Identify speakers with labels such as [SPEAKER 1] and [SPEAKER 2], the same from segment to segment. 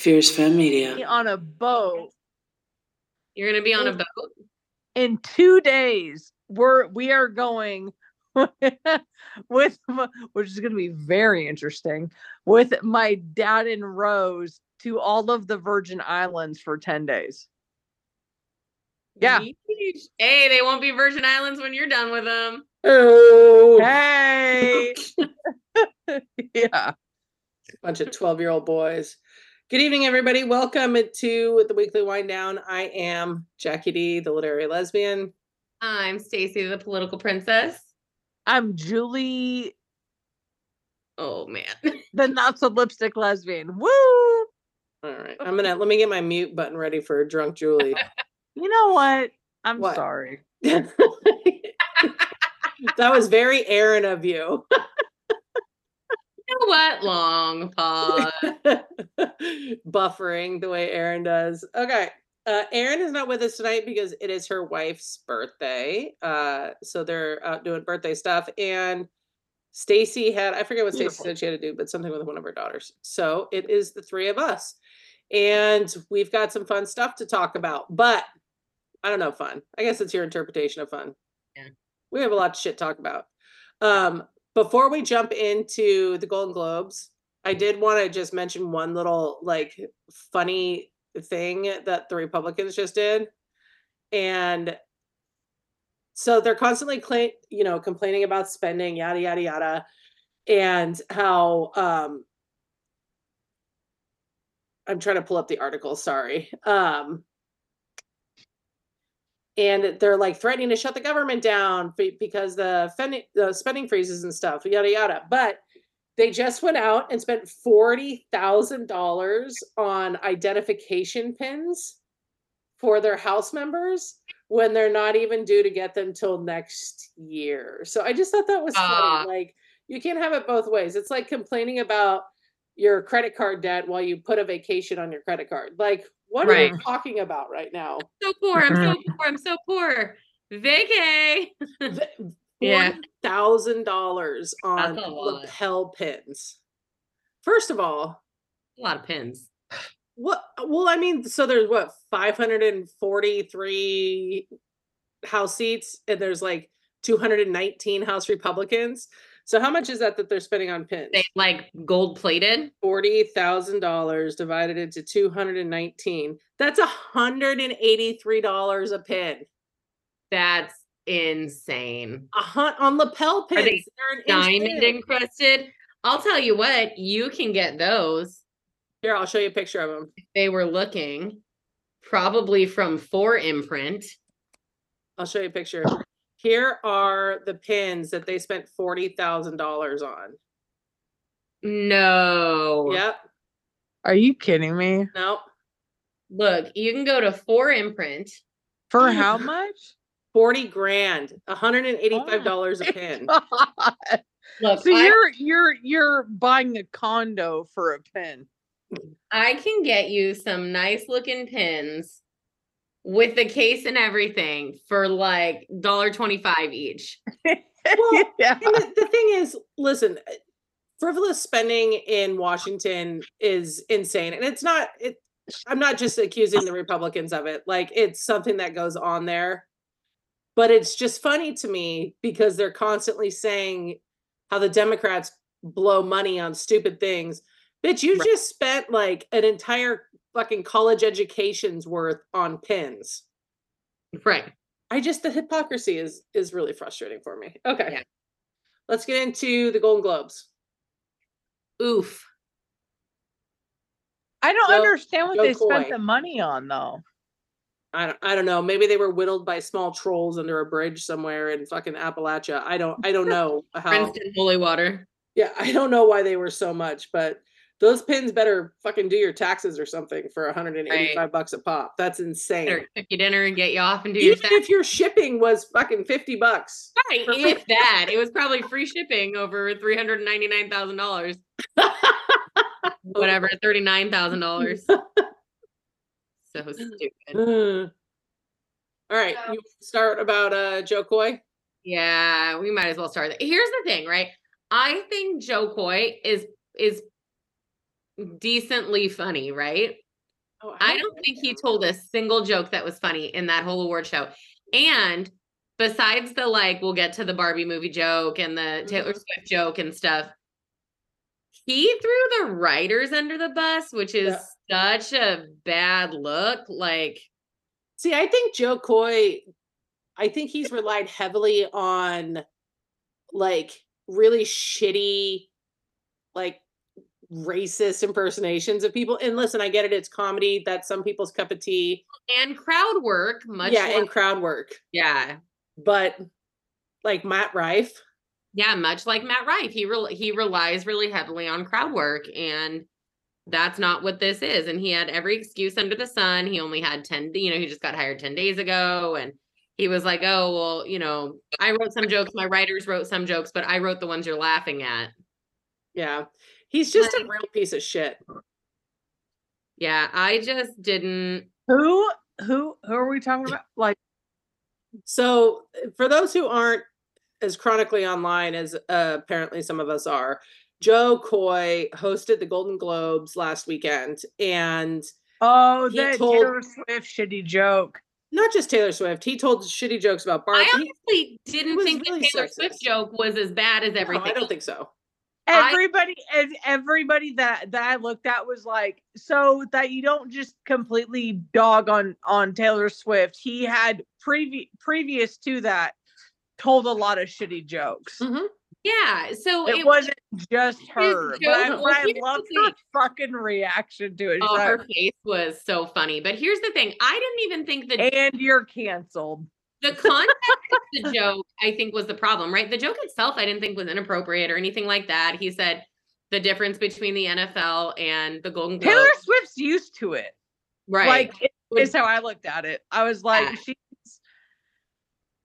[SPEAKER 1] Fierce Femme Media.
[SPEAKER 2] on a boat
[SPEAKER 3] You're gonna be on a
[SPEAKER 2] Mm.
[SPEAKER 3] boat.
[SPEAKER 2] in two days. We're we are going with which is going to be very interesting with my dad and Rose to all of the Virgin Islands for ten days. Yeah.
[SPEAKER 3] Hey, they won't be Virgin Islands when you're done with them.
[SPEAKER 1] Oh,
[SPEAKER 2] Hey, yeah.
[SPEAKER 1] bunch of 12 year old boys. Good evening, everybody. Welcome to the weekly wind down. I am Jackie D, the literary lesbian.
[SPEAKER 3] I'm Stacey, the political princess.
[SPEAKER 2] I'm Julie,
[SPEAKER 3] Oh man.
[SPEAKER 2] the not so lipstick lesbian. Woo!
[SPEAKER 1] All right, I'm gonna let me get my mute button ready for drunk Julie.
[SPEAKER 2] You know what? I'm
[SPEAKER 1] What?
[SPEAKER 2] sorry.
[SPEAKER 1] that was very Erin of you.
[SPEAKER 3] You know what? Long pause.
[SPEAKER 1] Buffering the way Erin does. Okay. Uh, Erin is not with us tonight because it is her wife's birthday. Uh, so they're out doing birthday stuff. And Stacey had, I forget what
[SPEAKER 2] Stacey
[SPEAKER 1] said she had to do, but something with one of her daughters. So it is the three of us. And we've got some fun stuff to talk about. But I don't know, fun. I guess it's your interpretation of fun.
[SPEAKER 3] Yeah.
[SPEAKER 1] We have a lot of shit to talk about. Um, before we jump into the Golden Globes, I did want to just mention one little like funny thing that the Republicans just did. And so they're constantly claim, you know, complaining about spending, yada yada yada, and how um I'm trying to pull up the article, sorry. Um and they're like threatening to shut the government down because the, fen- the spending freezes and stuff, yada yada. But they just went out and spent forty thousand dollars on identification pins for their house members when they're not even due to get them till next year. So I just thought that was
[SPEAKER 3] Ah.
[SPEAKER 1] funny. Like you can't have it both ways. It's like complaining about your credit card debt while you put a vacation on your credit card. Like what are you talking about right now?
[SPEAKER 3] so poor. I'm so poor. I'm so mm-hmm. poor. Vacay. Yeah.
[SPEAKER 1] thousand dollars on
[SPEAKER 3] That's lot.
[SPEAKER 1] lapel pins. First of all,
[SPEAKER 3] A lot of pins.
[SPEAKER 1] what? Well, I mean, so there's what 543 House seats, and there's like 219 House Republicans. So how much is that that they're spending on pins?
[SPEAKER 3] They like gold plated.
[SPEAKER 1] Forty thousand dollars divided into 219. That's a hundred and eighty-three dollars a pin.
[SPEAKER 3] That's insane.
[SPEAKER 1] A hunt on lapel pins.
[SPEAKER 3] they
[SPEAKER 1] They're
[SPEAKER 3] Diamond encrusted. I'll tell you what, you can get those.
[SPEAKER 1] Here, I'll show you a picture of them.
[SPEAKER 3] They were looking probably from 4imprint.
[SPEAKER 1] I'll show you a picture. Here are the pins that they spent forty thousand dollars on.
[SPEAKER 3] No.
[SPEAKER 1] Yep.
[SPEAKER 2] Are you kidding me?
[SPEAKER 1] Nope.
[SPEAKER 3] Look, you can go to 4imprint.
[SPEAKER 2] For how much?
[SPEAKER 1] Forty grand. hundred and eighty-five oh dollars a pin.
[SPEAKER 2] God.
[SPEAKER 3] Look,
[SPEAKER 2] So
[SPEAKER 3] I,
[SPEAKER 2] you're you're you're buying a condo for a pin.
[SPEAKER 3] I can get you some nice looking pins with the case and everything for like $1.25 each.
[SPEAKER 1] Well,
[SPEAKER 2] yeah.
[SPEAKER 1] And the, the thing is, listen, uh, frivolous spending in Washington is insane, and it's not. It. I'm not just accusing the Republicans of it. Like it's something that goes on there, but it's just funny to me because they're constantly saying how the Democrats blow money on stupid things. Bitch, you
[SPEAKER 3] Right.
[SPEAKER 1] just spent like an entire fucking college education's worth on pins.
[SPEAKER 3] Right.
[SPEAKER 1] I just the hypocrisy is is really frustrating for me. Okay.
[SPEAKER 3] Yeah.
[SPEAKER 1] Let's get into the Golden Globes.
[SPEAKER 3] Oof.
[SPEAKER 2] I don't
[SPEAKER 1] Joe-
[SPEAKER 2] understand what
[SPEAKER 1] Joe
[SPEAKER 2] they spent the money on though.
[SPEAKER 1] I don't I don't know. Maybe they were whittled by small trolls under a bridge somewhere in fucking Appalachia. I don't I don't know how
[SPEAKER 3] Princeton Holy Water.
[SPEAKER 1] Yeah, I don't know why they were so much, but those pins better fucking do your taxes or something for 185 bucks a pop. That's insane.
[SPEAKER 3] Better cook you dinner and get you off and do your
[SPEAKER 1] Even
[SPEAKER 3] stuff.
[SPEAKER 1] if your shipping was fucking 50 bucks.
[SPEAKER 3] Right, if that. It was probably free shipping over three hundred ninety nine thousand dollars. Whatever, thirty nine thousand dollars. So stupid.
[SPEAKER 1] All right,
[SPEAKER 3] So-
[SPEAKER 1] you start about uh Jo Koy.
[SPEAKER 3] Yeah, we might as well start. Here's the thing, right? I think Jo Koy is is decently funny, right?
[SPEAKER 1] Oh,
[SPEAKER 3] I don't think he told a single joke that was funny in that whole award show. And besides the like, we'll get to the Barbie movie joke and the Taylor
[SPEAKER 1] Mhm.
[SPEAKER 3] Swift joke and stuff, he threw the writers under the bus, which is such a bad look. Like,
[SPEAKER 1] See, I think Jo Koy, I think he's relied heavily on like really shitty, like racist impersonations of people. And listen, I get it, it's comedy, that's some people's cup of tea.
[SPEAKER 3] and crowd work, much
[SPEAKER 1] yeah,
[SPEAKER 3] like,
[SPEAKER 1] and crowd work.
[SPEAKER 3] yeah,
[SPEAKER 1] But like Matt Rife,
[SPEAKER 3] yeah, much like Matt Rife, he rel he relies really heavily on crowd work, and that's not what this is. And he had every excuse under the sun. He only had ten, you know, he just got hired ten days ago, and he was like, "Oh, well, you know, I wrote some jokes, my writers wrote some jokes, but I wrote the ones you're laughing at."
[SPEAKER 1] yeah. He's just a real piece of shit.
[SPEAKER 3] Yeah, I just didn't.
[SPEAKER 2] Who who who are we talking about? Like
[SPEAKER 1] So, for those who aren't as chronically online as uh, apparently some of us are, Jo Koy hosted the Golden Globes last weekend, and
[SPEAKER 2] oh
[SPEAKER 1] He
[SPEAKER 2] the
[SPEAKER 1] told-
[SPEAKER 2] Taylor Swift shitty joke.
[SPEAKER 1] not just Taylor Swift, he told shitty jokes about Barbie.
[SPEAKER 3] I honestly didn't think
[SPEAKER 1] really
[SPEAKER 3] the Taylor Swift joke was as bad as
[SPEAKER 1] no,
[SPEAKER 3] everything.
[SPEAKER 1] I don't think so.
[SPEAKER 2] Everybody and everybody that that I looked at was like, so that you don't just completely dog on on Taylor Swift. He had previous previous to that told a lot of shitty jokes.
[SPEAKER 1] Mhm.
[SPEAKER 3] Yeah, so
[SPEAKER 2] It,
[SPEAKER 3] it,
[SPEAKER 2] wasn't just her, but I, but I
[SPEAKER 3] well,
[SPEAKER 2] loved
[SPEAKER 3] the
[SPEAKER 2] her fucking reaction to it.
[SPEAKER 3] Oh, her face was so funny. But here's the thing: I didn't even think that.
[SPEAKER 2] and you're canceled.
[SPEAKER 3] the context the joke. I think was the problem, right? The joke itself, I didn't think was inappropriate or anything like that. He said the difference between the NFL and the Golden Globe,
[SPEAKER 2] Taylor Swift's used to it.
[SPEAKER 3] right?
[SPEAKER 2] Like it-
[SPEAKER 3] Would-
[SPEAKER 2] is how I looked at it. I was like,
[SPEAKER 3] Yeah.
[SPEAKER 2] she's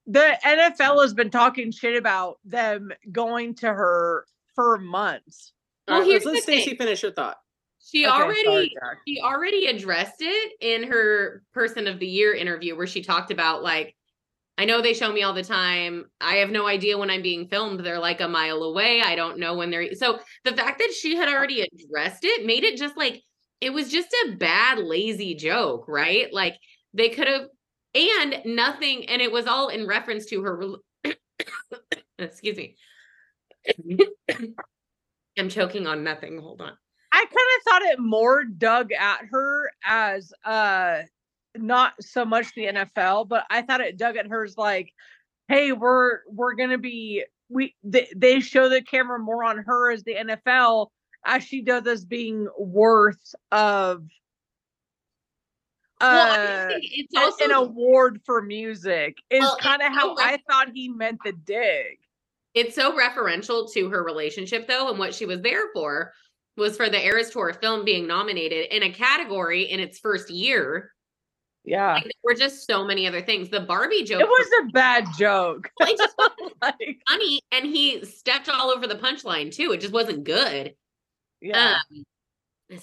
[SPEAKER 2] the NFL has been talking shit about them going to her for months.
[SPEAKER 3] Well,
[SPEAKER 1] All right,
[SPEAKER 3] here's
[SPEAKER 1] let's let Stacey finish her thought.
[SPEAKER 3] she
[SPEAKER 2] Okay,
[SPEAKER 3] already
[SPEAKER 2] sorry,
[SPEAKER 3] she already addressed it in her person of the year interview where she talked about like I know they show me all the time. I have no idea when I'm being filmed. They're like a mile away. I don't know when they're so the fact that she had already addressed it made it just like it was just a bad lazy joke, right? Like they could have and nothing and it was all in reference to her excuse me. I'm choking on nothing. Hold on.
[SPEAKER 2] I kind of thought it more dug at her as uh not so much the NFL, but I thought it dug at hers like, hey, we're we're gonna be we they, they show the camera more on her as the NFL as she does as being worth of
[SPEAKER 3] Well, I
[SPEAKER 2] uh
[SPEAKER 3] it's also
[SPEAKER 2] an award for music is
[SPEAKER 3] Well,
[SPEAKER 2] kind of how
[SPEAKER 3] ref-
[SPEAKER 2] I thought he meant the dig.
[SPEAKER 3] it's so referential to her relationship though and what she was there for was for the Eras Tour film being nominated in a category in its first year.
[SPEAKER 2] Yeah.
[SPEAKER 3] Like, there were just so many other things. The Barbie joke
[SPEAKER 2] It was a bad joke.
[SPEAKER 3] Well, it just wasn't
[SPEAKER 2] like,
[SPEAKER 3] funny, and he stepped all over the punchline too. It just wasn't good.
[SPEAKER 2] yeah.
[SPEAKER 3] Um,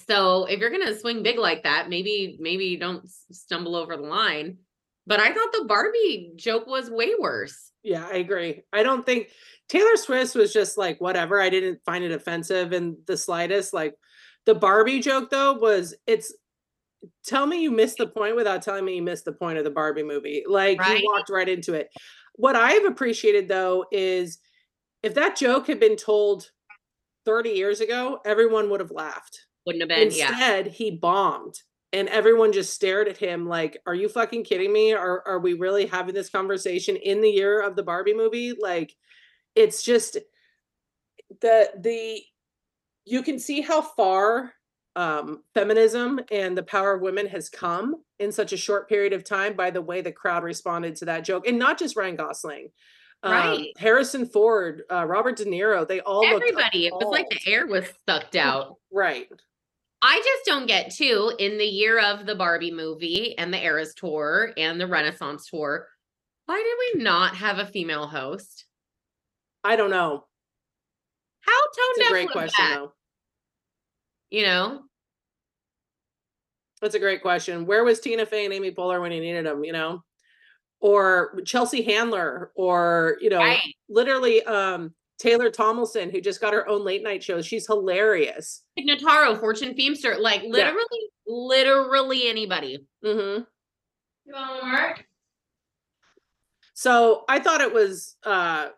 [SPEAKER 3] so if you're gonna swing big like that, maybe maybe don't stumble over the line. But I thought the Barbie joke was way worse.
[SPEAKER 1] Yeah, I agree. I don't think Taylor Swift was just like whatever. I didn't find it offensive in the slightest. Like the Barbie joke though was it's tell me you missed the point without telling me you missed the point of the Barbie movie. Like
[SPEAKER 3] Right.
[SPEAKER 1] you walked right into it. What I've appreciated though is if that joke had been told 30 years ago, everyone would have laughed.
[SPEAKER 3] Wouldn't have been, yeah.
[SPEAKER 1] Instead, he bombed. And everyone just stared at him like, are you fucking kidding me? Are are we really having this conversation in the year of the Barbie movie? Like it's just the the you can see how far um feminism and the power of women has come in such a short period of time by the way the crowd responded to that joke and not just Ryan Gosling. Um,
[SPEAKER 3] Right.
[SPEAKER 1] Harrison Ford, uh, Robert De Niro, they all looked
[SPEAKER 3] Everybody, it was like the air was sucked out.
[SPEAKER 1] right.
[SPEAKER 3] I just don't get too in the year of the Barbie movie and the Eras tour and the Renaissance tour. Why did we not have a female host?
[SPEAKER 1] I don't know.
[SPEAKER 3] How tone
[SPEAKER 1] a
[SPEAKER 3] deaf
[SPEAKER 1] great question
[SPEAKER 3] that?
[SPEAKER 1] though.
[SPEAKER 3] You know,
[SPEAKER 1] That's a great question. Where was Tina Fey and Amy Poehler when you needed them? You know, or Chelsea Handler, or you know,
[SPEAKER 3] right?
[SPEAKER 1] literally, um, Taylor Tomlinson, who just got her own late night show. She's hilarious.
[SPEAKER 3] Like Notaro, Fortune Feemster, like literally, literally anybody.
[SPEAKER 1] Mm-hmm.
[SPEAKER 3] You want work?
[SPEAKER 1] So I thought it was. uh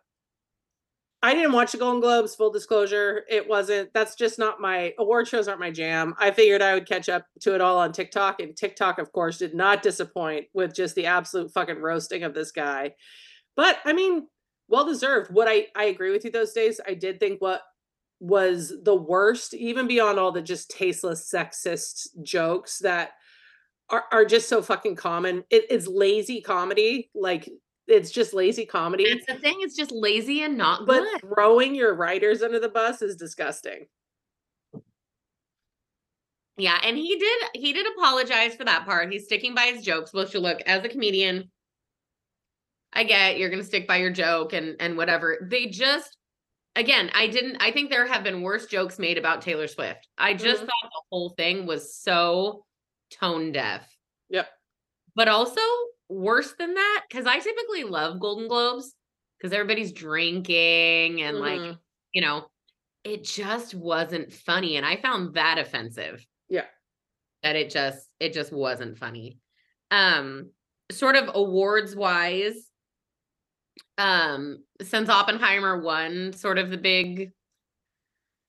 [SPEAKER 1] I didn't watch the Golden Globes. Full disclosure, it wasn't. That's just not my award shows. Aren't my jam. I figured I would catch up to it all on TikTok, and TikTok, of course, did not disappoint with just the absolute fucking roasting of this guy. But I mean, well deserved. What I I agree with you those days. I did think what was the worst, even beyond all the just tasteless sexist jokes that are, are just so fucking common. It, it's lazy comedy. Like it's just lazy comedy.
[SPEAKER 3] That's the thing. It's just lazy and not
[SPEAKER 1] But
[SPEAKER 3] good.
[SPEAKER 1] throwing your writers under the bus is disgusting.
[SPEAKER 3] Yeah, and he did he did apologize for that part. He's sticking by his jokes, which you look as a comedian, I get you're gonna stick by your joke and and whatever. They just again, I didn't I think there have been worse jokes made about Taylor Swift. I just
[SPEAKER 1] Mhm.
[SPEAKER 3] thought the whole thing was so tone deaf.
[SPEAKER 1] Yep.
[SPEAKER 3] But also worse than that, because I typically love Golden Globes because everybody's drinking and like,
[SPEAKER 1] Mhm.
[SPEAKER 3] you know, it just wasn't funny. And I found that offensive
[SPEAKER 1] Yeah.
[SPEAKER 3] that it just it just wasn't funny um sort of awards wise um since oppenheimer won sort of the big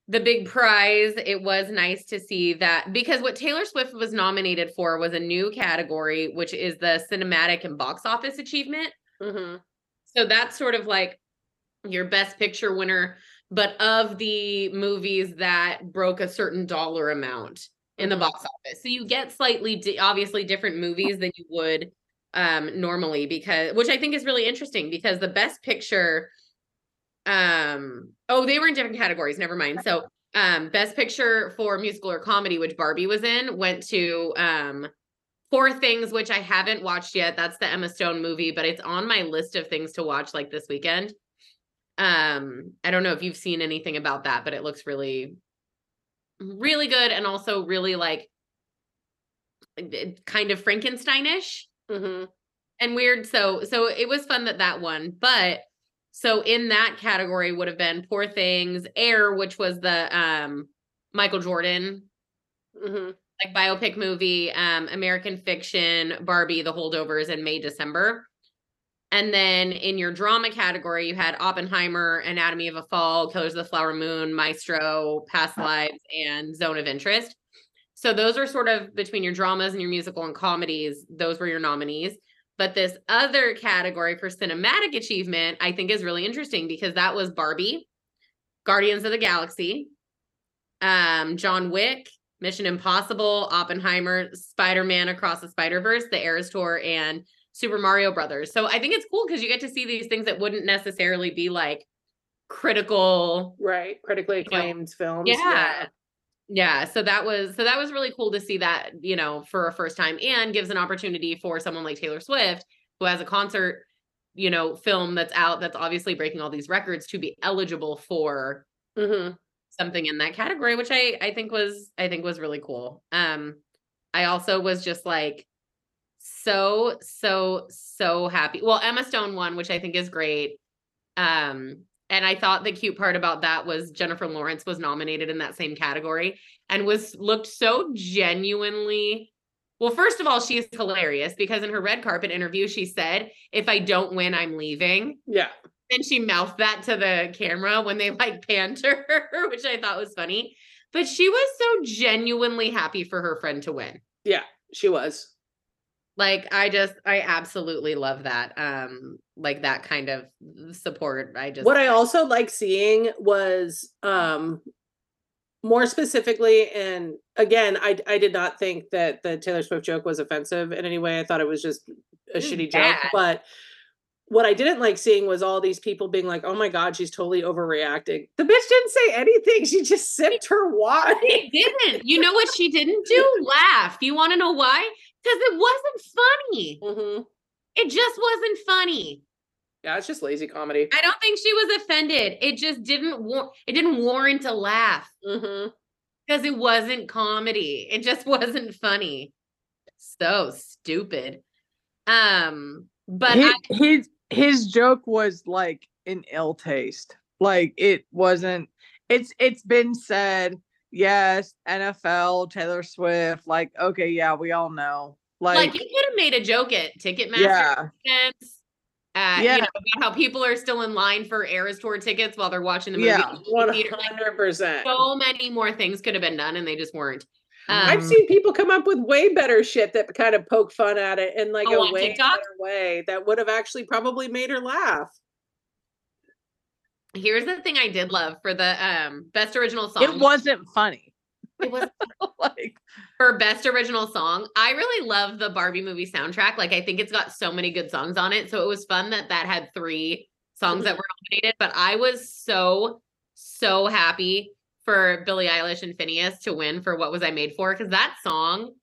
[SPEAKER 3] the big prize it was nice to see that because what taylor swift was nominated for was a new category which is the cinematic and box office achievement
[SPEAKER 1] Mhm.
[SPEAKER 3] so that's sort of like your best picture winner, but of the movies that broke a certain dollar amount in the
[SPEAKER 1] Mhm.
[SPEAKER 3] box office. So you get slightly di- obviously different movies than you would um normally because which I think is really interesting because the best picture um oh they were in different categories never mind so um best picture for musical or comedy which Barbie was in went to um Poor Things, which I haven't watched yet. That's the Emma Stone movie, but it's on my list of things to watch like this weekend. Um, I don't know if you've seen anything about that, but it looks really, really good and also really like kind of Frankensteinish
[SPEAKER 1] Mhm.
[SPEAKER 3] and weird. So, so it was fun that that won. But so in that category would have been Poor Things, Air, which was the um Michael Jordan
[SPEAKER 1] Mhm.
[SPEAKER 3] like biopic movie, um, American Fiction, Barbie, The Holdovers in May, December. And then in your drama category, you had Oppenheimer, Anatomy of a Fall, Killers of the Flower Moon, Maestro, Past Lives, and Zone of Interest. So those are sort of between your dramas and your musical and comedies. Those were your nominees. But this other category for cinematic achievement, I think is really interesting because that was Barbie, Guardians of the Galaxy, um, John Wick, Mission Impossible, Oppenheimer, Spider-Man Across the Spider-Verse, The Eras Tour, and Super Mario Brothers. So I think it's cool because you get to see these things that wouldn't necessarily be like critical.
[SPEAKER 1] Right. Critically
[SPEAKER 3] know,
[SPEAKER 1] acclaimed films.
[SPEAKER 3] Yeah. Yeah. So that was so that was really cool to see that, you know, for a first time and gives an opportunity for someone like Taylor Swift, who has a concert, you know, film that's out that's obviously breaking all these records to be eligible for
[SPEAKER 1] Mhm.
[SPEAKER 3] something in that category which i i think was i think was really cool. Um i also was just like so so so happy. Well emma stone won which i think is great. Um and i thought the cute part about that was jennifer lawrence was nominated in that same category and was looked so genuinely well first of all she is hilarious because in her red carpet interview she said if i don't win i'm leaving
[SPEAKER 1] Yeah.
[SPEAKER 3] and she mouthed that to the camera when they like panned her, which I thought was funny. But she was so genuinely happy for her friend to win.
[SPEAKER 1] Yeah. She was.
[SPEAKER 3] Like I just I absolutely love that. Um like that kind of support. I just
[SPEAKER 1] What I also like seeing was um more specifically and again I I did not think that the Taylor Swift joke was offensive in any way. I thought it was just a shitty joke, but what I didn't like seeing was all these people being like, "Oh my god, she's totally overreacting." The bitch didn't say anything. She just sipped her wine.
[SPEAKER 3] She didn't. You know what she didn't do? Laugh. You want to know why? Because it wasn't funny.
[SPEAKER 1] hmm
[SPEAKER 3] It just wasn't funny.
[SPEAKER 1] Yeah, it's just lazy comedy.
[SPEAKER 3] I don't think she was offended. It just didn't war- it didn't warrant a laugh. because it wasn't comedy. It just wasn't funny. So stupid. Um, but
[SPEAKER 2] his,
[SPEAKER 3] I,
[SPEAKER 2] his his joke was like an ill taste. Like it wasn't. It's it's been said. Yes, NFL, Taylor Swift. Like okay, yeah, we all know.
[SPEAKER 3] Like,
[SPEAKER 2] Like,
[SPEAKER 3] you could have made a joke at Ticketmaster.
[SPEAKER 2] yeah,
[SPEAKER 3] events, Uh,
[SPEAKER 2] Yeah.
[SPEAKER 3] you know, about how people are still in line for Eras Tour tickets while they're watching the movie.
[SPEAKER 2] Yeah,
[SPEAKER 3] Like,
[SPEAKER 1] hundred percent.
[SPEAKER 3] so many more things could have been done and they just weren't. Um,
[SPEAKER 1] I've seen people come up with way better shit that kind of poke fun at it in like
[SPEAKER 3] Oh,
[SPEAKER 1] a way way that would have actually probably made her laugh.
[SPEAKER 3] Here's the thing I did love for the um best original song.
[SPEAKER 2] it wasn't funny.
[SPEAKER 3] It was
[SPEAKER 2] like
[SPEAKER 3] for best original song. I really love the Barbie movie soundtrack. Like I think it's got so many good songs on it. So it was fun that that had three songs that were nominated. But I was so so happy for Billie Eilish and Finneas to win for What Was I Made For? Because that song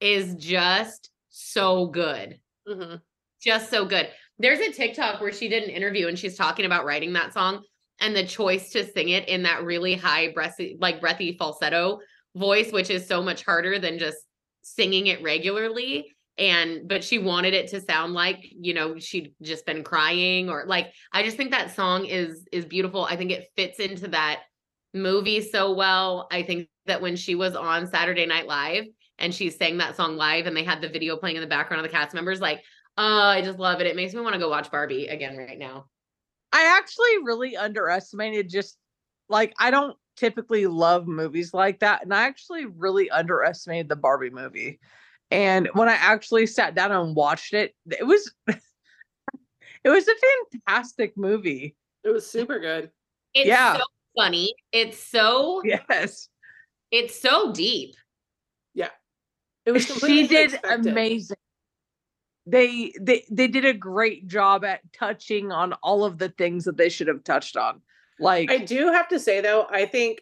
[SPEAKER 3] is just so good.
[SPEAKER 1] Mhm.
[SPEAKER 3] just so good. There's a TikTok where she did an interview and she's talking about writing that song and the choice to sing it in that really high breathy, like breathy falsetto voice, which is so much harder than just singing it regularly. And but she wanted it to sound like, you know, she'd just been crying or like I just think that song is is beautiful. I think it fits into that movie so well. I think that when she was on Saturday Night Live and she sang that song live and they had the video playing in the background of the cast members, like Oh, I just love it. It makes me want to go watch Barbie again right now.
[SPEAKER 2] I actually really underestimated just like I don't typically love movies like that. And I actually really underestimated the Barbie movie. And when I actually sat down and watched it, it was it was a fantastic movie.
[SPEAKER 1] It was super good.
[SPEAKER 3] It's
[SPEAKER 2] Yeah.
[SPEAKER 3] so funny. It's so
[SPEAKER 2] Yes.
[SPEAKER 3] it's so deep. Yeah.
[SPEAKER 1] It was
[SPEAKER 2] she did
[SPEAKER 1] unexpected.
[SPEAKER 2] amazing. They they they did a great job at touching on all of the things that they should have touched on. Like
[SPEAKER 1] I do have to say though, I think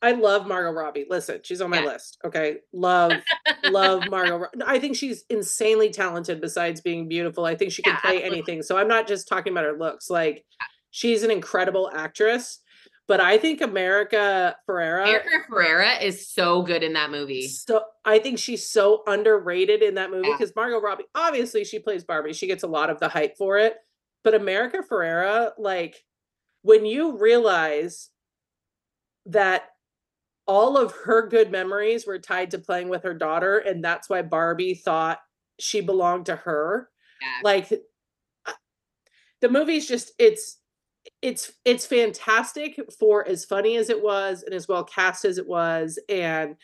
[SPEAKER 1] I love Margot Robbie. Listen, she's on my
[SPEAKER 3] Yeah.
[SPEAKER 1] list. Okay, love, love Margot. I think she's insanely talented. Besides being beautiful, I think she can
[SPEAKER 3] Yeah,
[SPEAKER 1] play
[SPEAKER 3] absolutely.
[SPEAKER 1] anything. So I'm not just talking about her looks. Like she's an incredible actress. But I think America Ferrera.
[SPEAKER 3] America Ferrera is so good in that movie.
[SPEAKER 1] So I think she's so underrated in that movie
[SPEAKER 3] Yeah.
[SPEAKER 1] because Margot Robbie, obviously, she plays Barbie. She gets a lot of the hype for it. But America Ferrera, like, when you realize that all of her good memories were tied to playing with her daughter, and that's why Barbie thought she belonged to her.
[SPEAKER 3] Yeah.
[SPEAKER 1] Like, uh, the movie's just it's it's it's fantastic for as funny as it was and as well cast as it was and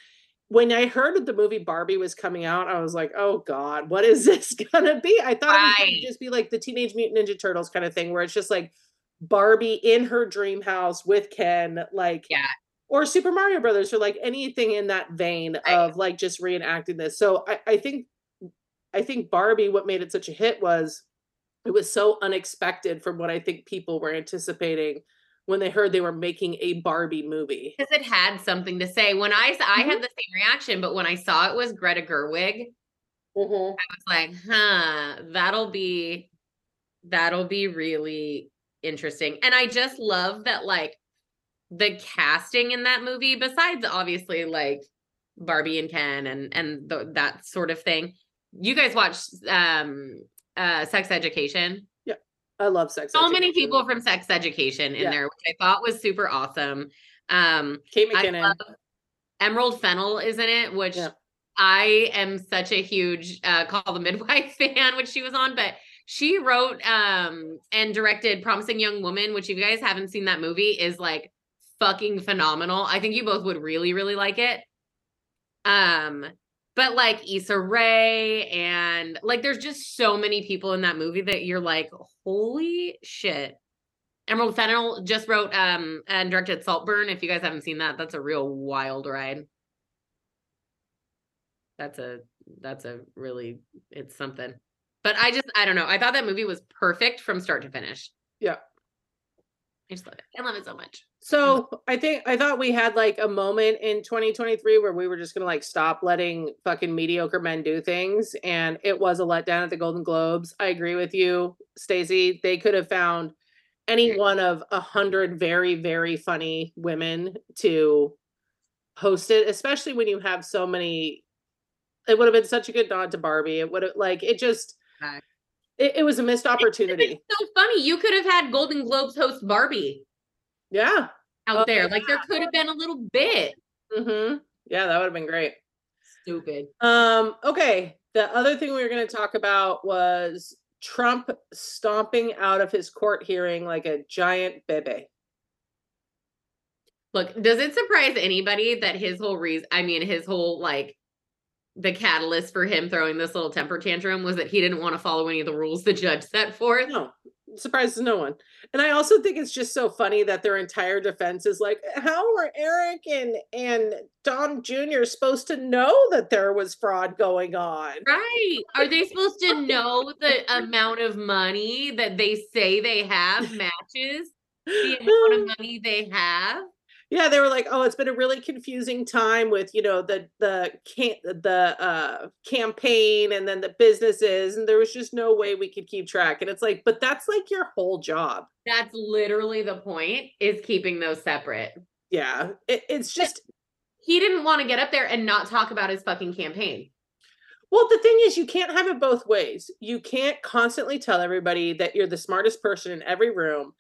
[SPEAKER 1] when i heard that the movie barbie was coming out i was like oh god what is this gonna be i thought it was
[SPEAKER 3] Right.
[SPEAKER 1] gonna just be like the teenage mutant ninja turtles kind of thing where it's just like barbie in her dream house with ken like
[SPEAKER 3] Yeah.
[SPEAKER 1] or super mario brothers or like anything in that vein
[SPEAKER 3] Right.
[SPEAKER 1] of like just reenacting this so i i think i think barbie what made it such a hit was it was so unexpected from what I think people were anticipating when they heard they were making a Barbie movie.
[SPEAKER 3] Because it had something to say. When I s- I
[SPEAKER 1] Mm-hmm.
[SPEAKER 3] had the same reaction, but when I saw it was Greta Gerwig,
[SPEAKER 1] Mhm.
[SPEAKER 3] I was like, huh, that'll be that'll be really interesting. And I just love that like the casting in that movie, besides obviously like Barbie and Ken and and the, that sort of thing. You guys watched um uh Sex Education.
[SPEAKER 1] Yeah, I love sex.
[SPEAKER 3] So many people from Sex Education in
[SPEAKER 1] Yeah.
[SPEAKER 3] there, which I thought was super awesome. Um
[SPEAKER 1] Kate McKinnon.
[SPEAKER 3] Emerald Fennell is in it, which
[SPEAKER 1] Yeah.
[SPEAKER 3] I am such a huge uh Call the Midwife fan, which she was on, but she wrote um and directed Promising Young Woman, which if you guys haven't seen that movie, is like fucking phenomenal. I think you both would really, really like it. Um, but like Issa Rae and like there's just so many people in that movie that you're like, holy shit. Emerald Fennell just wrote um and directed Saltburn. If you guys haven't seen that, that's a real wild ride. That's a that's a really it's something. But I just I don't know. I thought that movie was perfect from start to finish.
[SPEAKER 1] Yeah.
[SPEAKER 3] I just love it. I love it so much.
[SPEAKER 1] So I think I thought we had like a moment in 2023 where we were just gonna like stop letting fucking mediocre men do things, and it was a letdown at the Golden Globes. I agree with you, Stacey. They could have found any one of a hundred very very funny women to host it, especially when you have so many. It would have been such a good nod to Barbie. It would have like it just.
[SPEAKER 3] Right.
[SPEAKER 1] It, it was a missed opportunity.
[SPEAKER 3] It's so funny. You could have had Golden Globes host Barbie
[SPEAKER 1] Yeah.
[SPEAKER 3] out
[SPEAKER 1] Oh,
[SPEAKER 3] there. Like there could have been a little bit.
[SPEAKER 1] hmm Yeah, that would have been great.
[SPEAKER 3] Stupid.
[SPEAKER 1] Um, okay. The other thing we were going to talk about was Trump stomping out of his court hearing like a giant bebe.
[SPEAKER 3] Look, does it surprise anybody that his whole reason, I mean, his whole like the catalyst for him throwing this little temper tantrum was that he didn't want to follow any of the rules the judge set forth?
[SPEAKER 1] No, surprises no one. And I also think it's just so funny that their entire defense is like, how were Eric and and Don Jr. supposed to know that there was fraud going on?
[SPEAKER 3] Right. Are they supposed to know the amount of money that they say they have matches the amount of money they have?
[SPEAKER 1] Yeah they were like oh it's been a really confusing time with you know the the can the uh campaign and then the businesses and there was just no way we could keep track and it's like but that's like your whole job
[SPEAKER 3] That's literally the point is keeping those separate.
[SPEAKER 1] yeah it, it's just
[SPEAKER 3] He didn't want to get up there and not talk about his fucking campaign.
[SPEAKER 1] well the thing is you can't have it both ways you can't constantly tell everybody that you're the smartest person in every room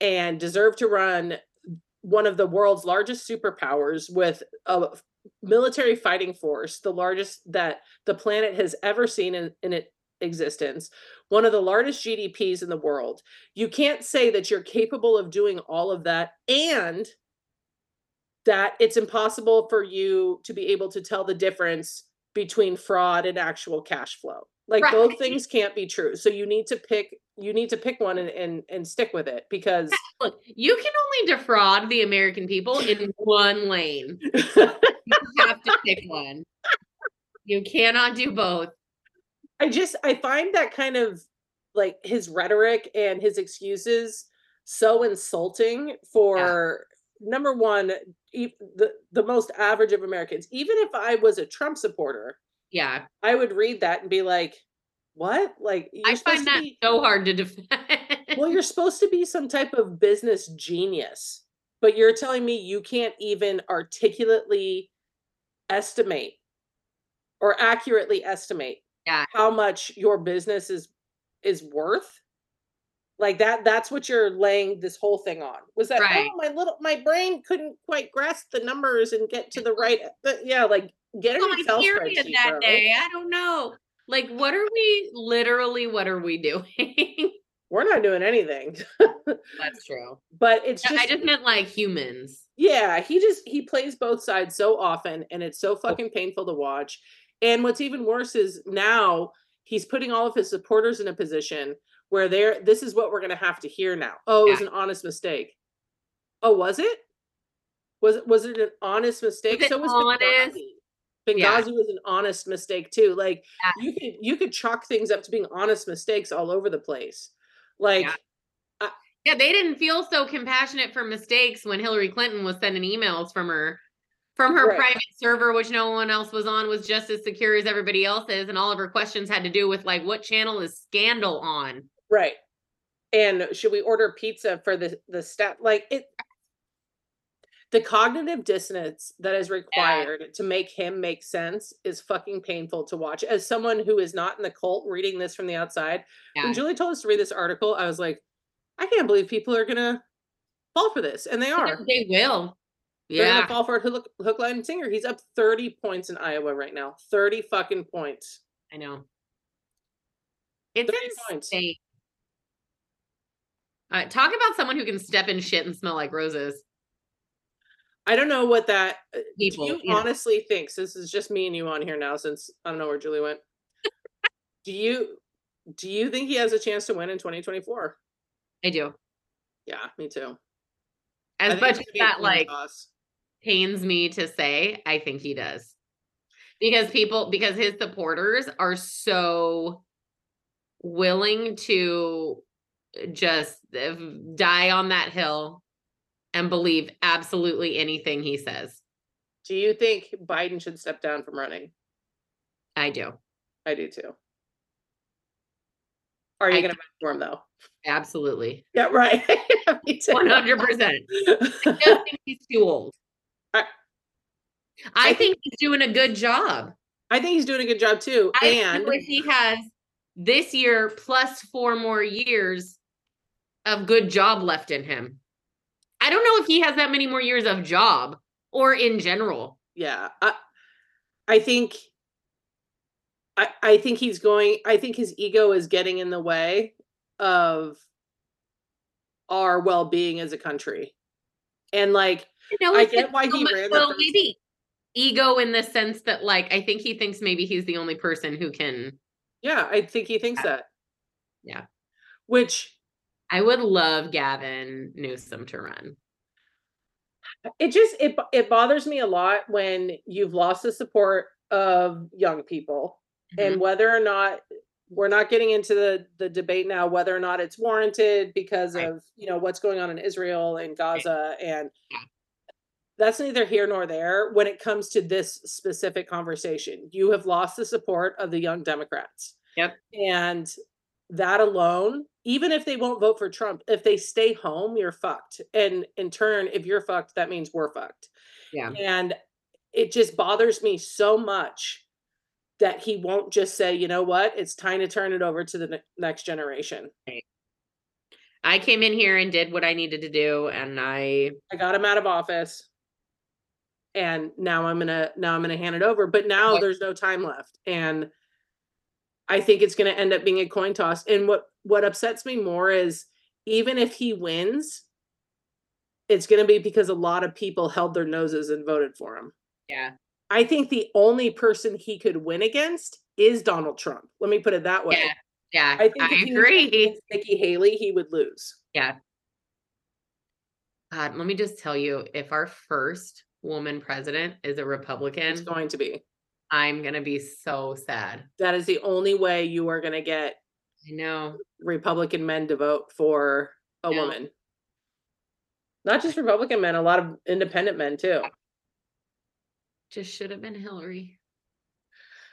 [SPEAKER 1] and deserve to run one of the world's largest superpowers with a military fighting force, the largest that the planet has ever seen in, in its existence, one of the largest GDPs in the world. You can't say that you're capable of doing all of that and that it's impossible for you to be able to tell the difference between fraud and actual cash flow. Like both things can't be true. So you need to pick you need to pick one and and, and stick with it because
[SPEAKER 3] Look, you can only defraud the American people in one lane. You have to pick one. You cannot do both.
[SPEAKER 1] I just I find that kind of like his rhetoric and his excuses so insulting for number one the the most average of Americans. Even if I was a Trump supporter,
[SPEAKER 3] Yeah.
[SPEAKER 1] I would read that and be like, "What? Like you're
[SPEAKER 3] I find that
[SPEAKER 1] be
[SPEAKER 3] so hard to defend.
[SPEAKER 1] well, you're supposed to be some type of business genius, but you're telling me you can't even articulately estimate or accurately estimate
[SPEAKER 3] Yeah.
[SPEAKER 1] how much your business is is worth. Like that that's what you're laying this whole thing on. Was that
[SPEAKER 3] Right.
[SPEAKER 1] oh my little my brain couldn't quite grasp the numbers and get to the right but yeah, like get
[SPEAKER 3] my
[SPEAKER 1] Excel spreadsheet,
[SPEAKER 3] that day. I don't know. Like, what are we literally? What are we doing?
[SPEAKER 1] We're not doing anything.
[SPEAKER 3] That's true.
[SPEAKER 1] but it's just
[SPEAKER 3] I just meant like humans.
[SPEAKER 1] Yeah, he just he plays both sides so often and it's so fucking painful to watch. And what's even worse is now he's putting all of his supporters in a position where they're this is what we're going to have to hear now. Oh, it was an honest mistake. Oh, was it? Was it was it an honest mistake?
[SPEAKER 3] it
[SPEAKER 1] so was
[SPEAKER 3] honest?
[SPEAKER 1] Benghazi. Benghazi
[SPEAKER 3] Yeah.
[SPEAKER 1] was an honest mistake too. Like
[SPEAKER 3] Yeah.
[SPEAKER 1] you could you could chalk things up to being honest mistakes all over the place. Like
[SPEAKER 3] Yeah, they didn't feel so compassionate for mistakes when Hillary Clinton was sending emails from her from her
[SPEAKER 1] Right.
[SPEAKER 3] private server, which no one else was on, was just as secure as everybody else's, and all of her questions had to do with like what channel is Scandal on?
[SPEAKER 1] Right. And should we order pizza for the the stat like it the cognitive dissonance that is required to make him make sense is fucking painful to watch. As someone who is not in the cult reading this from the outside,
[SPEAKER 3] Yeah.
[SPEAKER 1] when Julie told us to read this article, I was like, I can't believe people are gonna fall for this. And they are.
[SPEAKER 3] They will.
[SPEAKER 1] They're
[SPEAKER 3] Yeah.
[SPEAKER 1] gonna fall for it hook, hook, line, and singer. He's up 30 points in Iowa right now. 30 fucking points.
[SPEAKER 3] I know. It's
[SPEAKER 1] 30 points.
[SPEAKER 3] insane. Uh, talk about someone who can step in shit and smell like roses.
[SPEAKER 1] I don't know what that uh,
[SPEAKER 3] People,
[SPEAKER 1] do you
[SPEAKER 3] know.
[SPEAKER 1] honestly think so this is just me and you on here now since I don't know where Julie went. do you do you think he has a chance to win in 2024?
[SPEAKER 3] I do.
[SPEAKER 1] Yeah, me too.
[SPEAKER 3] As much as
[SPEAKER 1] gonna be a
[SPEAKER 3] that like
[SPEAKER 1] toss.
[SPEAKER 3] pains me to say, I think he does. Because people, because his supporters are so willing to just uh, die on that hill and believe absolutely anything he says.
[SPEAKER 1] Do you think Biden should step down from running?
[SPEAKER 3] I do.
[SPEAKER 1] I do too. Are you gonna vote for him though?
[SPEAKER 3] Absolutely.
[SPEAKER 1] Yeah, right.
[SPEAKER 3] 100%. I just think he's too old.
[SPEAKER 1] I-
[SPEAKER 3] I,
[SPEAKER 1] I
[SPEAKER 3] think he's doing a good job.
[SPEAKER 1] I think he's doing a good job too.
[SPEAKER 3] I
[SPEAKER 1] and
[SPEAKER 3] he has this year plus four more years of good job left in him. I don't know if he has that many more years of job or in general.
[SPEAKER 1] Yeah. I I think I I think he's going I think his ego is getting in the way of our well-being as a country. And like
[SPEAKER 3] You know,
[SPEAKER 1] I get why
[SPEAKER 3] so
[SPEAKER 1] he ran
[SPEAKER 3] well, maybe ego in the sense that like I think he thinks maybe he's the only person who can
[SPEAKER 1] yeah, I think he thinks that.
[SPEAKER 3] Yeah.
[SPEAKER 1] Which
[SPEAKER 3] I would love Gavin Newsom to run.
[SPEAKER 1] it just it it bothers me a lot when you've lost the support of young people
[SPEAKER 3] Mm-hmm.
[SPEAKER 1] and whether or not we're not getting into the the debate now whether or not it's warranted because
[SPEAKER 3] Right.
[SPEAKER 1] of you know what's going on in Israel and Gaza and
[SPEAKER 3] Yeah.
[SPEAKER 1] that's neither here nor there when it comes to this specific conversation you have lost the support of the young democrats
[SPEAKER 3] Yep.
[SPEAKER 1] and that alone even if they won't vote for Trump if they stay home you're fucked and in turn if you're fucked that means we're fucked
[SPEAKER 3] Yeah.
[SPEAKER 1] and it just bothers me so much that he won't just say, you know what, it's time to turn it over to the ne- next generation.
[SPEAKER 3] I came in here and did what I needed to do and I
[SPEAKER 1] I got him out of office. And now I'm gonna now I'm gonna hand it over. But now there's no time left. And I think it's gonna end up being a coin toss. And what what upsets me more is even if he wins, it's gonna be because a lot of people held their noses and voted for him.
[SPEAKER 3] yeah.
[SPEAKER 1] I think the only person he could win against is Donald Trump. Let me put it that way.
[SPEAKER 3] Yeah. Yeah.
[SPEAKER 1] I think
[SPEAKER 3] I
[SPEAKER 1] if he
[SPEAKER 3] agree.
[SPEAKER 1] against Nikki Haley, he would lose.
[SPEAKER 3] Yeah. God, let me just tell you, if our first woman president is a Republican, It's
[SPEAKER 1] going to be.
[SPEAKER 3] I'm gonna be so sad.
[SPEAKER 1] That is the only way you are going to get
[SPEAKER 3] I know.
[SPEAKER 1] Republican men to vote for a
[SPEAKER 3] Yeah.
[SPEAKER 1] woman. Not just Republican men, a lot of independent men too.
[SPEAKER 3] Just should have been Hillary.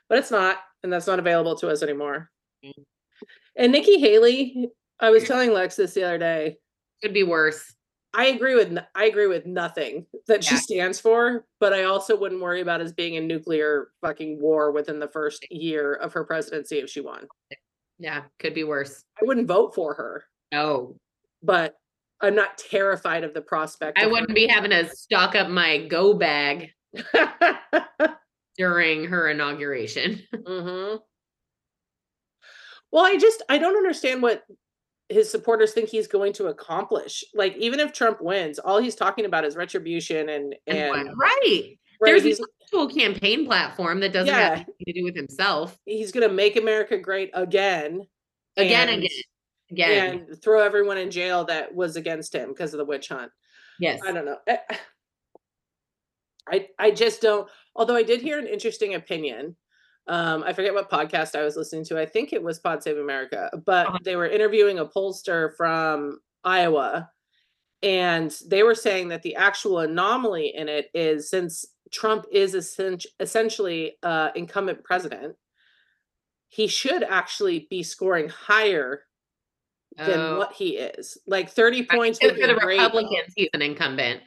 [SPEAKER 1] But it's not, and that's not available to us anymore.
[SPEAKER 3] Mm.
[SPEAKER 1] And Nikki Haley, I was telling Lex this the other day.
[SPEAKER 3] Could be worse.
[SPEAKER 1] I agree with I agree with nothing that she
[SPEAKER 3] Yeah.
[SPEAKER 1] stands for, but I also wouldn't worry about us being in nuclear fucking war within the first year of her presidency if she won.
[SPEAKER 3] Yeah, could be worse.
[SPEAKER 1] I wouldn't vote for her,
[SPEAKER 3] Oh,
[SPEAKER 1] but I'm not terrified of the prospect.
[SPEAKER 3] I wouldn't be having to stock up my go bag during her inauguration.
[SPEAKER 1] hmm Well, I just I don't understand what his supporters think he's going to accomplish. Like, even if Trump wins, all he's talking about is retribution and
[SPEAKER 3] And right.
[SPEAKER 1] right,
[SPEAKER 3] There's an actual campaign platform that doesn't
[SPEAKER 1] Yeah.
[SPEAKER 3] have anything to do with himself.
[SPEAKER 1] he's going to make America great again,
[SPEAKER 3] Again,
[SPEAKER 1] and-
[SPEAKER 3] again, again.
[SPEAKER 1] and throw everyone in jail that was against him because of the witch hunt.
[SPEAKER 3] yes.
[SPEAKER 1] I don't know. Eh, I I just don't. Although I did hear an interesting opinion. Um, I forget what podcast I was listening to. I think it was Pod Save America, but
[SPEAKER 3] Uh-huh.
[SPEAKER 1] they were interviewing a pollster from Iowa, and they were saying that the actual anomaly in it is since Trump is essen- essentially uh, incumbent president, he should actually be scoring higher than
[SPEAKER 3] Oh,
[SPEAKER 1] what he is. Like thirty points
[SPEAKER 3] so
[SPEAKER 1] would
[SPEAKER 3] for the
[SPEAKER 1] great.
[SPEAKER 3] Republicans, he's an incumbent.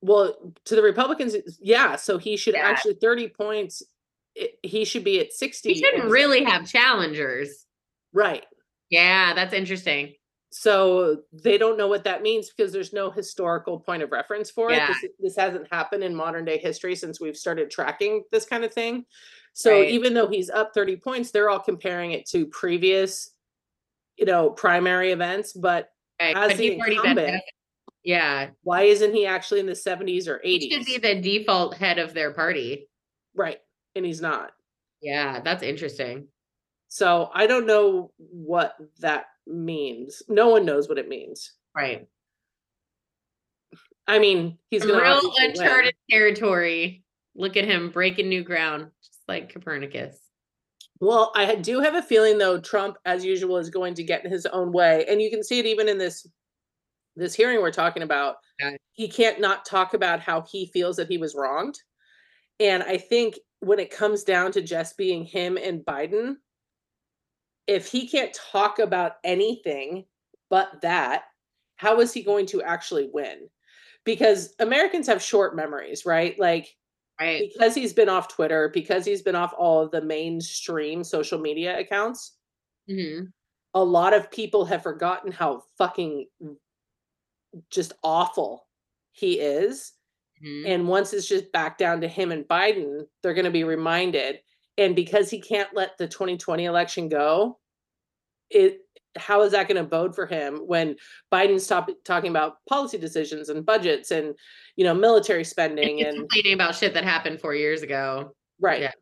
[SPEAKER 1] Well, to the Republicans, yeah. So he should
[SPEAKER 3] Yeah.
[SPEAKER 1] actually thirty points. It, he should be at sixty.
[SPEAKER 3] He shouldn't really have challengers.
[SPEAKER 1] right.
[SPEAKER 3] Yeah, that's interesting.
[SPEAKER 1] So they don't know what that means because there's no historical point of reference for
[SPEAKER 3] Yeah.
[SPEAKER 1] it. This, this hasn't happened in modern day history since we've started tracking this kind of thing. So
[SPEAKER 3] Right.
[SPEAKER 1] even though he's up 30 points, they're all comparing it to previous, you know, primary events. But
[SPEAKER 3] Right.
[SPEAKER 1] As
[SPEAKER 3] But
[SPEAKER 1] the
[SPEAKER 3] he's already been.
[SPEAKER 1] incumbent,
[SPEAKER 3] Yeah.
[SPEAKER 1] why isn't he actually in the 70s or 80s?
[SPEAKER 3] He should be the default head of their party.
[SPEAKER 1] right. And he's not.
[SPEAKER 3] Yeah, that's interesting.
[SPEAKER 1] So I don't know what that means. No one knows what it means.
[SPEAKER 3] Right.
[SPEAKER 1] I mean, he's
[SPEAKER 3] Real uncharted territory. Look at him breaking new ground, just like Copernicus.
[SPEAKER 1] Well, I do have a feeling though Trump as usual is going to get in his own way and you can see it even in this this hearing we're talking about.
[SPEAKER 3] Yeah.
[SPEAKER 1] He can't not talk about how he feels that he was wronged. And I think when it comes down to just being him and Biden, if he can't talk about anything but that, how is he going to actually win? Because Americans have short memories, right? Like
[SPEAKER 3] Right.
[SPEAKER 1] because he's been off Twitter, because he's been off all of the mainstream social media accounts,
[SPEAKER 3] Mhm.
[SPEAKER 1] a lot of people have forgotten how fucking just awful he is.
[SPEAKER 3] Mhm.
[SPEAKER 1] And once it's just back down to him and Biden, they're going to be reminded. And because he can't let the 2020 election go, it how is that going to bode for him when Biden stopped talking about policy decisions and budgets and you know military spending
[SPEAKER 3] he's
[SPEAKER 1] and
[SPEAKER 3] complaining about shit that happened four years ago.
[SPEAKER 1] right.
[SPEAKER 3] Yeah.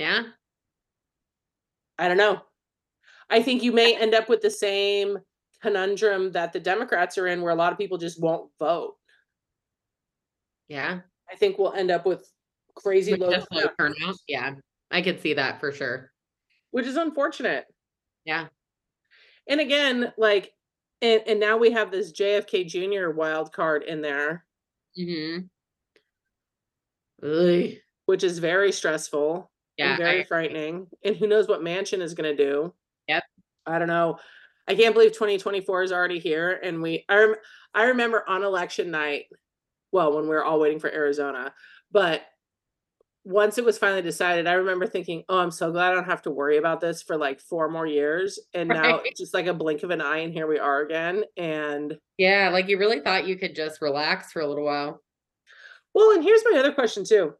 [SPEAKER 3] Yeah.
[SPEAKER 1] I don't know. I think you may end up with the same conundrum that the Democrats are in, where a lot of people just won't vote.
[SPEAKER 3] Yeah.
[SPEAKER 1] I think we'll end up with crazy
[SPEAKER 3] With
[SPEAKER 1] low,
[SPEAKER 3] just low
[SPEAKER 1] turnout,
[SPEAKER 3] turnout. Yeah. I could see that for sure.
[SPEAKER 1] which is unfortunate.
[SPEAKER 3] Yeah.
[SPEAKER 1] And again, like, and, and now we have this JFK Jr. wild card in there,
[SPEAKER 3] Mm-hmm.
[SPEAKER 1] Which is very stressful
[SPEAKER 3] Yeah.
[SPEAKER 1] and
[SPEAKER 3] I
[SPEAKER 1] very frightening. And who knows what Manchin is going to do?
[SPEAKER 3] Yep.
[SPEAKER 1] I don't know. I can't believe 2024 is already here. And we, I, rem- I remember on election night, well, when we were all waiting for Arizona, but once it was finally decided, I remember thinking, oh, I'm so glad I don't have to worry about this for like four more years. And now it's just like a blink of an eye, and here we are again. And
[SPEAKER 3] Yeah. Like you really thought you could just relax for a little while.
[SPEAKER 1] well, and here's my other question too.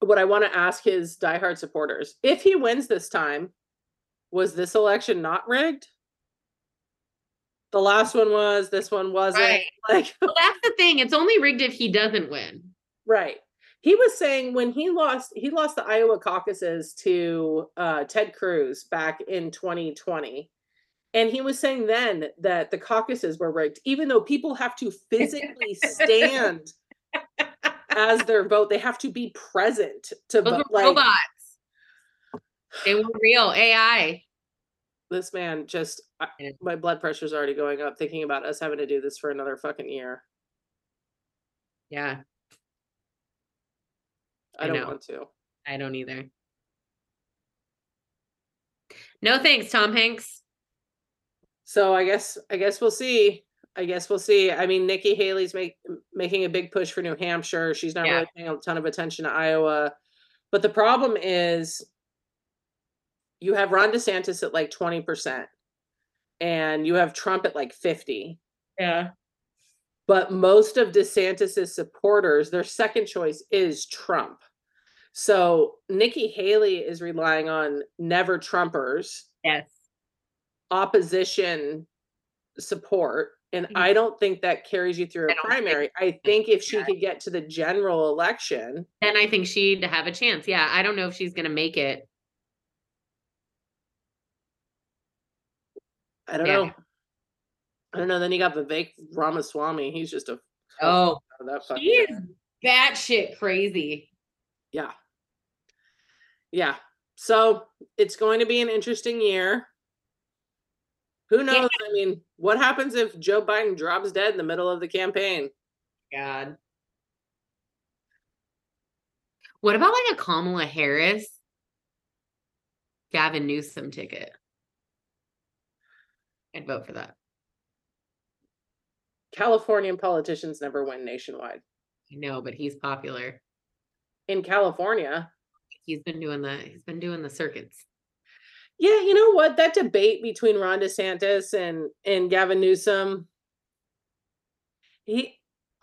[SPEAKER 1] What I want to ask his diehard supporters if he wins this time, was this election not rigged? The last one was, this one wasn't.
[SPEAKER 3] Right.
[SPEAKER 1] Like,
[SPEAKER 3] Well, that's the thing. It's only rigged if he doesn't win.
[SPEAKER 1] Right. He was saying when he lost he lost the Iowa caucuses to uh, Ted Cruz back in 2020. And he was saying then that the caucuses were rigged, even though people have to physically stand as their vote. They have to be present to
[SPEAKER 3] Those
[SPEAKER 1] vote.
[SPEAKER 3] were
[SPEAKER 1] Like
[SPEAKER 3] robots. They were real AI.
[SPEAKER 1] This man just I,
[SPEAKER 3] Yeah.
[SPEAKER 1] my blood pressure's already going up thinking about us having to do this for another fucking year.
[SPEAKER 3] Yeah.
[SPEAKER 1] I,
[SPEAKER 3] I
[SPEAKER 1] don't
[SPEAKER 3] know.
[SPEAKER 1] want to.
[SPEAKER 3] I don't either. No thanks, Tom Hanks.
[SPEAKER 1] So I guess I guess we'll see. I guess we'll see. I mean, Nikki Haley's make, making a big push for New Hampshire. She's not
[SPEAKER 3] Yeah.
[SPEAKER 1] really paying a ton of attention to Iowa. But the problem is you have Ron DeSantis at like 20% and you have Trump at like 50.
[SPEAKER 3] Yeah.
[SPEAKER 1] But most of DeSantis's supporters, their second choice is Trump. So Nikki Haley is relying on never Trumpers
[SPEAKER 3] Yes.
[SPEAKER 1] opposition support and
[SPEAKER 3] Mhm.
[SPEAKER 1] i don't think that carries you through
[SPEAKER 3] I
[SPEAKER 1] a
[SPEAKER 3] think
[SPEAKER 1] primary i think if she could get to the general election
[SPEAKER 3] Then I think she'd have a chance. Yeah. I don't know if she's gonna make it.
[SPEAKER 1] I don't
[SPEAKER 3] Yeah.
[SPEAKER 1] know i don't know then you got the vivek ramaswamy he's just a
[SPEAKER 3] Oh,
[SPEAKER 1] that
[SPEAKER 3] he is
[SPEAKER 1] guy.
[SPEAKER 3] batshit crazy.
[SPEAKER 1] yeah yeah so it's going to be an interesting year who knows i mean what happens if joe biden drops dead in the middle of the campaign
[SPEAKER 3] God. What about like a Kamala Harris, Gavin Newsom ticket? I'd vote for that.
[SPEAKER 1] californian politicians never win nationwide
[SPEAKER 3] I know, but he's popular.
[SPEAKER 1] in california
[SPEAKER 3] He's been doing the he's been doing the circuits.
[SPEAKER 1] Yeah, you know what? That debate between Ron DeSantis and and Gavin Newsom, he,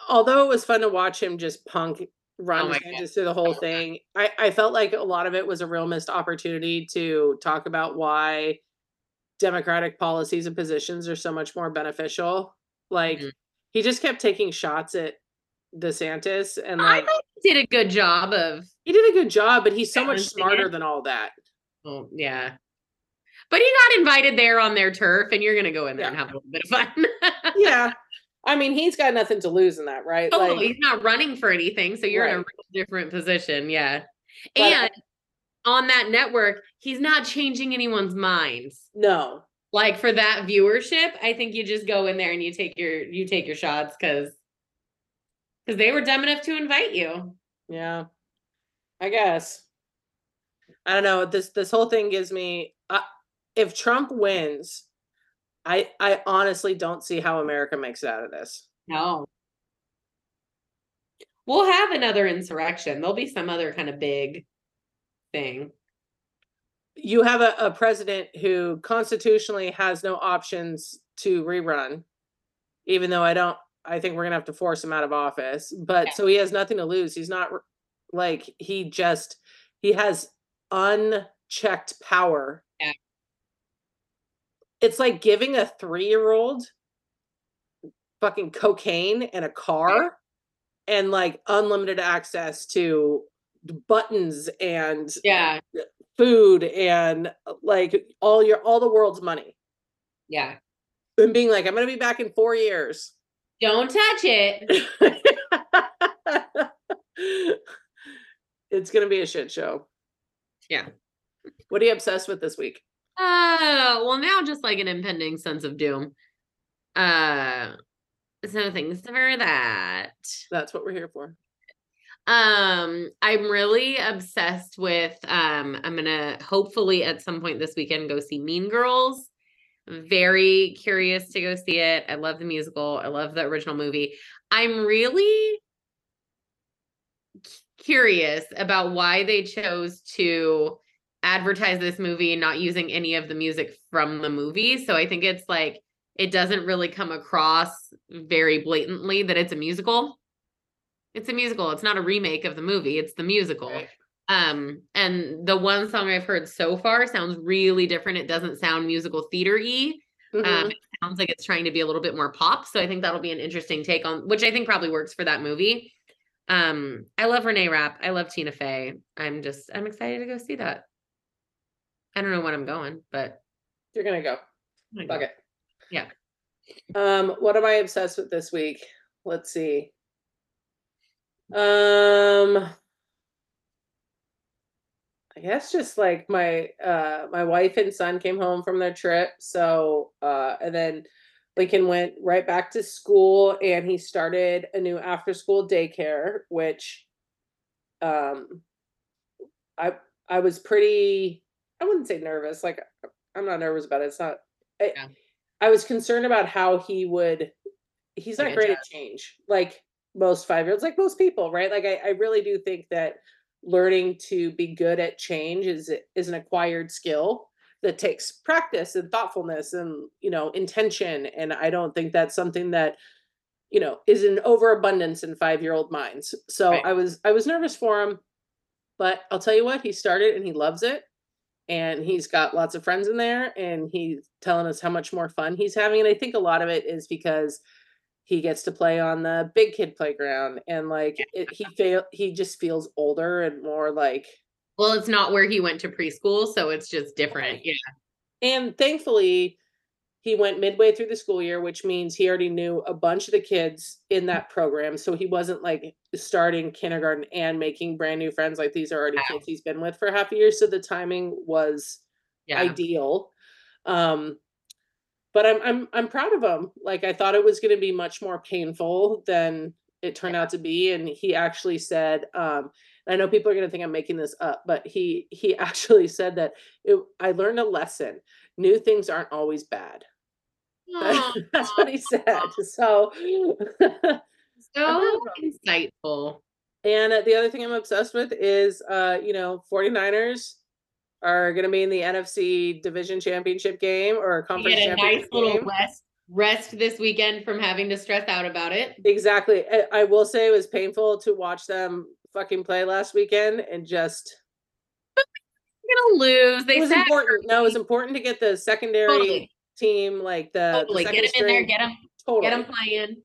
[SPEAKER 1] although it was fun to watch him just punk Ron
[SPEAKER 3] Oh God.
[SPEAKER 1] DeSantis through the whole thing, I I felt like a lot of it was a real missed opportunity to talk about why Democratic policies and positions are so much more beneficial. Like
[SPEAKER 3] Mhm.
[SPEAKER 1] he just kept taking shots at DeSantis, and like
[SPEAKER 3] he did a good job of
[SPEAKER 1] he did a good job, but he's so much smarter
[SPEAKER 3] it.
[SPEAKER 1] than all that.
[SPEAKER 3] oh yeah. But he got invited there on their turf, and you're gonna go in there and have a little bit of fun.
[SPEAKER 1] Yeah, I mean he's got nothing to lose in that, right?
[SPEAKER 3] Oh, he's not running for anything, so you're in a real different position. Yeah.
[SPEAKER 1] But
[SPEAKER 3] and on that network, he's not changing anyone's minds.
[SPEAKER 1] no,
[SPEAKER 3] Like for that viewership, I think you just go in there and you take your you take your shots because because they were dumb enough to invite you.
[SPEAKER 1] Yeah, I guess. I don't know. This this whole thing gives me. Uh, if Trump wins, I I honestly don't see how America makes it out of this.
[SPEAKER 3] No. We'll have another insurrection. There'll be some other kind of big thing.
[SPEAKER 1] You have a, a president who constitutionally has no options to rerun, even though I don't, I think we're gonna have to force him out of office, but
[SPEAKER 3] Yeah.
[SPEAKER 1] so he has nothing to lose. He's not like, he just, he has unchecked power.
[SPEAKER 3] Yeah.
[SPEAKER 1] It's like giving a three-year-old fucking cocaine and a car and like unlimited access to buttons and
[SPEAKER 3] Yeah.
[SPEAKER 1] Uh, food and like all your all the world's money
[SPEAKER 3] Yeah.
[SPEAKER 1] and being like i'm gonna be back in four years
[SPEAKER 3] Don't touch it.
[SPEAKER 1] it's gonna be a shit show
[SPEAKER 3] Yeah.
[SPEAKER 1] what are you obsessed with this week
[SPEAKER 3] Uh, well, now just like an impending sense of doom. Uh, so things for that.
[SPEAKER 1] that's what we're here for
[SPEAKER 3] Um, I'm really obsessed with um I'm gonna hopefully at some point this weekend go see Mean Girls. Very curious to go see it. I love the musical. I love the original movie. I'm really curious about why they chose to advertise this movie not using any of the music from the movie. So I think it's like it doesn't really come across very blatantly that it's a musical. It's a musical. It's not a remake of the movie. It's the musical.
[SPEAKER 1] Right.
[SPEAKER 3] Um, and the one song I've heard so far sounds really different. It doesn't sound musical theater-y.
[SPEAKER 1] Mhm.
[SPEAKER 3] Um, it sounds like it's trying to be a little bit more pop. So I think that'll be an interesting take on, which I think probably works for that movie. Um, I love Reneé Rapp. I love Tina Fey. I'm just, I'm excited to go see that. I don't know when I'm going, but
[SPEAKER 1] you're gonna go fuck
[SPEAKER 3] go.
[SPEAKER 1] it
[SPEAKER 3] Yeah.
[SPEAKER 1] um what am i obsessed with this week let's see um I guess just like my uh my wife and son came home from their trip, so uh and then Lincoln went right back to school and he started a new after school daycare, which um I I was pretty I wouldn't say nervous, like I'm not nervous about it. It's not I,
[SPEAKER 3] Yeah.
[SPEAKER 1] I was concerned about how he would he's not great at change, like most five year olds, like most people, right? Like I, I really do think that learning to be good at change is is an acquired skill that takes practice and thoughtfulness and you know intention and i don't think that's something that you know is an overabundance in five year old minds so
[SPEAKER 3] Right.
[SPEAKER 1] i was i was nervous for him but i'll tell you what he started and he loves it and he's got lots of friends in there and he's telling us how much more fun he's having and i think a lot of it is because he gets to play on the big kid playground and like it, he fail he just feels older and more like
[SPEAKER 3] Well, it's not where he went to preschool, so it's just different. Yeah.
[SPEAKER 1] and thankfully he went midway through the school year which means he already knew a bunch of the kids in that program so he wasn't like starting kindergarten and making brand new friends like these are already
[SPEAKER 3] Wow.
[SPEAKER 1] kids he's been with for half a year so the timing was
[SPEAKER 3] Yeah.
[SPEAKER 1] ideal. Um, but I'm I'm I'm proud of him. Like I thought it was going to be much more painful than it turned out to be, and he actually said, um, I know people are going to think I'm making this up, but he he actually said that it, I learned a lesson. New things aren't always bad. That's what he said. So,
[SPEAKER 3] so insightful.
[SPEAKER 1] and uh, the other thing I'm obsessed with is, uh, you know, 49ers are going to be in the NFC Division Championship game or conference We
[SPEAKER 3] get a nice little
[SPEAKER 1] game.
[SPEAKER 3] rest rest this weekend from having to stress out about it.
[SPEAKER 1] Exactly. I, I will say it was painful to watch them fucking play last weekend and just
[SPEAKER 3] gonna lose. They
[SPEAKER 1] it was important. No, it was important to get the secondary
[SPEAKER 3] totally,
[SPEAKER 1] team, like the, the
[SPEAKER 3] totally.
[SPEAKER 1] second
[SPEAKER 3] Get him in there. Get them,
[SPEAKER 1] totally.
[SPEAKER 3] Get him playing.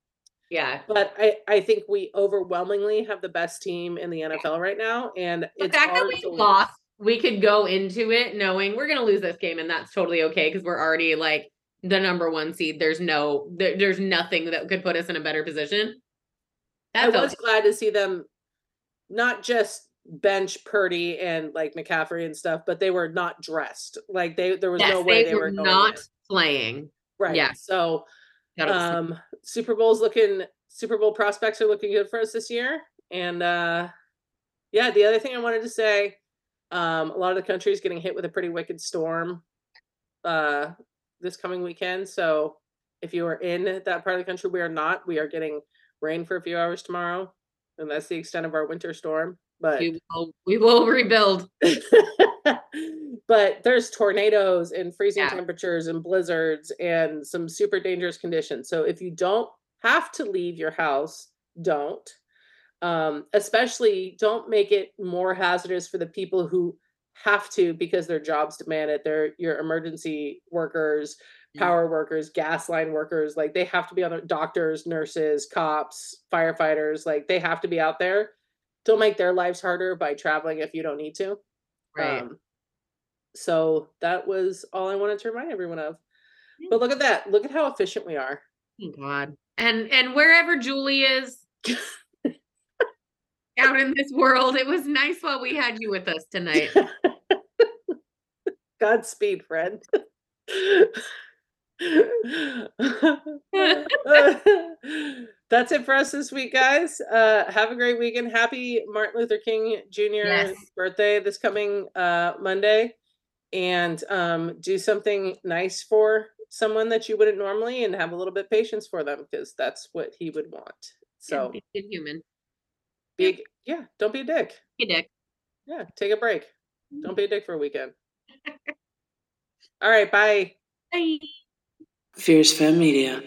[SPEAKER 3] Yeah.
[SPEAKER 1] But I, I think we overwhelmingly have the best team in the NFL right now, and
[SPEAKER 3] The
[SPEAKER 1] it's
[SPEAKER 3] fact that we lost, we could go into it knowing we're gonna lose this game, and that's totally okay because we're already like the number one seed. There's no, there, there's nothing that could put us in a better position.
[SPEAKER 1] I was glad to see them not just bench Purdy and like McCaffrey and stuff, but they were not dressed. Like they there was
[SPEAKER 3] Yes,
[SPEAKER 1] no way
[SPEAKER 3] they,
[SPEAKER 1] they,
[SPEAKER 3] were
[SPEAKER 1] were going
[SPEAKER 3] not
[SPEAKER 1] in.
[SPEAKER 3] playing.
[SPEAKER 1] right.
[SPEAKER 3] yeah.
[SPEAKER 1] So um Super Bowl's looking Super Bowl prospects are looking good for us this year. And uh yeah, the other thing I wanted to say, um, a lot of the country is getting hit with a pretty wicked storm uh this coming weekend. So if you are in that part of the country, we are not. We are getting rain for a few hours tomorrow. And that's the extent of our winter storm. But
[SPEAKER 3] we will, we will rebuild.
[SPEAKER 1] but there's tornadoes and freezing
[SPEAKER 3] Yeah.
[SPEAKER 1] temperatures and blizzards and some super dangerous conditions. So if you don't have to leave your house, don't. Um, especially don't make it more hazardous for the people who have to because their jobs demand it. They're your emergency workers,
[SPEAKER 3] Mm.
[SPEAKER 1] power workers, gas line workers, like they have to be on their doctors, nurses, cops, firefighters, like they have to be out there. Don't make their lives harder by traveling if you don't need to.
[SPEAKER 3] Right.
[SPEAKER 1] Um, so that was all I wanted to remind everyone of.
[SPEAKER 3] Yeah.
[SPEAKER 1] But look at that. Look at how efficient we are.
[SPEAKER 3] Thank God. And and wherever Julie is out in this world, it was nice while we had you with us tonight.
[SPEAKER 1] Godspeed, friend. That's it for us this week, guys. Uh, have a great weekend. Happy Martin Luther King Jr.
[SPEAKER 3] Yes.
[SPEAKER 1] birthday this coming uh, Monday. And um, do something nice for someone that you wouldn't normally and have a little bit patience for them because that's what he would want. So
[SPEAKER 3] human.
[SPEAKER 1] Be a- yeah, don't be a dick.
[SPEAKER 3] Hey, Dick.
[SPEAKER 1] Yeah, take a break. Don't be a dick for a weekend. All right, bye.
[SPEAKER 3] Bye.
[SPEAKER 4] Fierce Femme Media.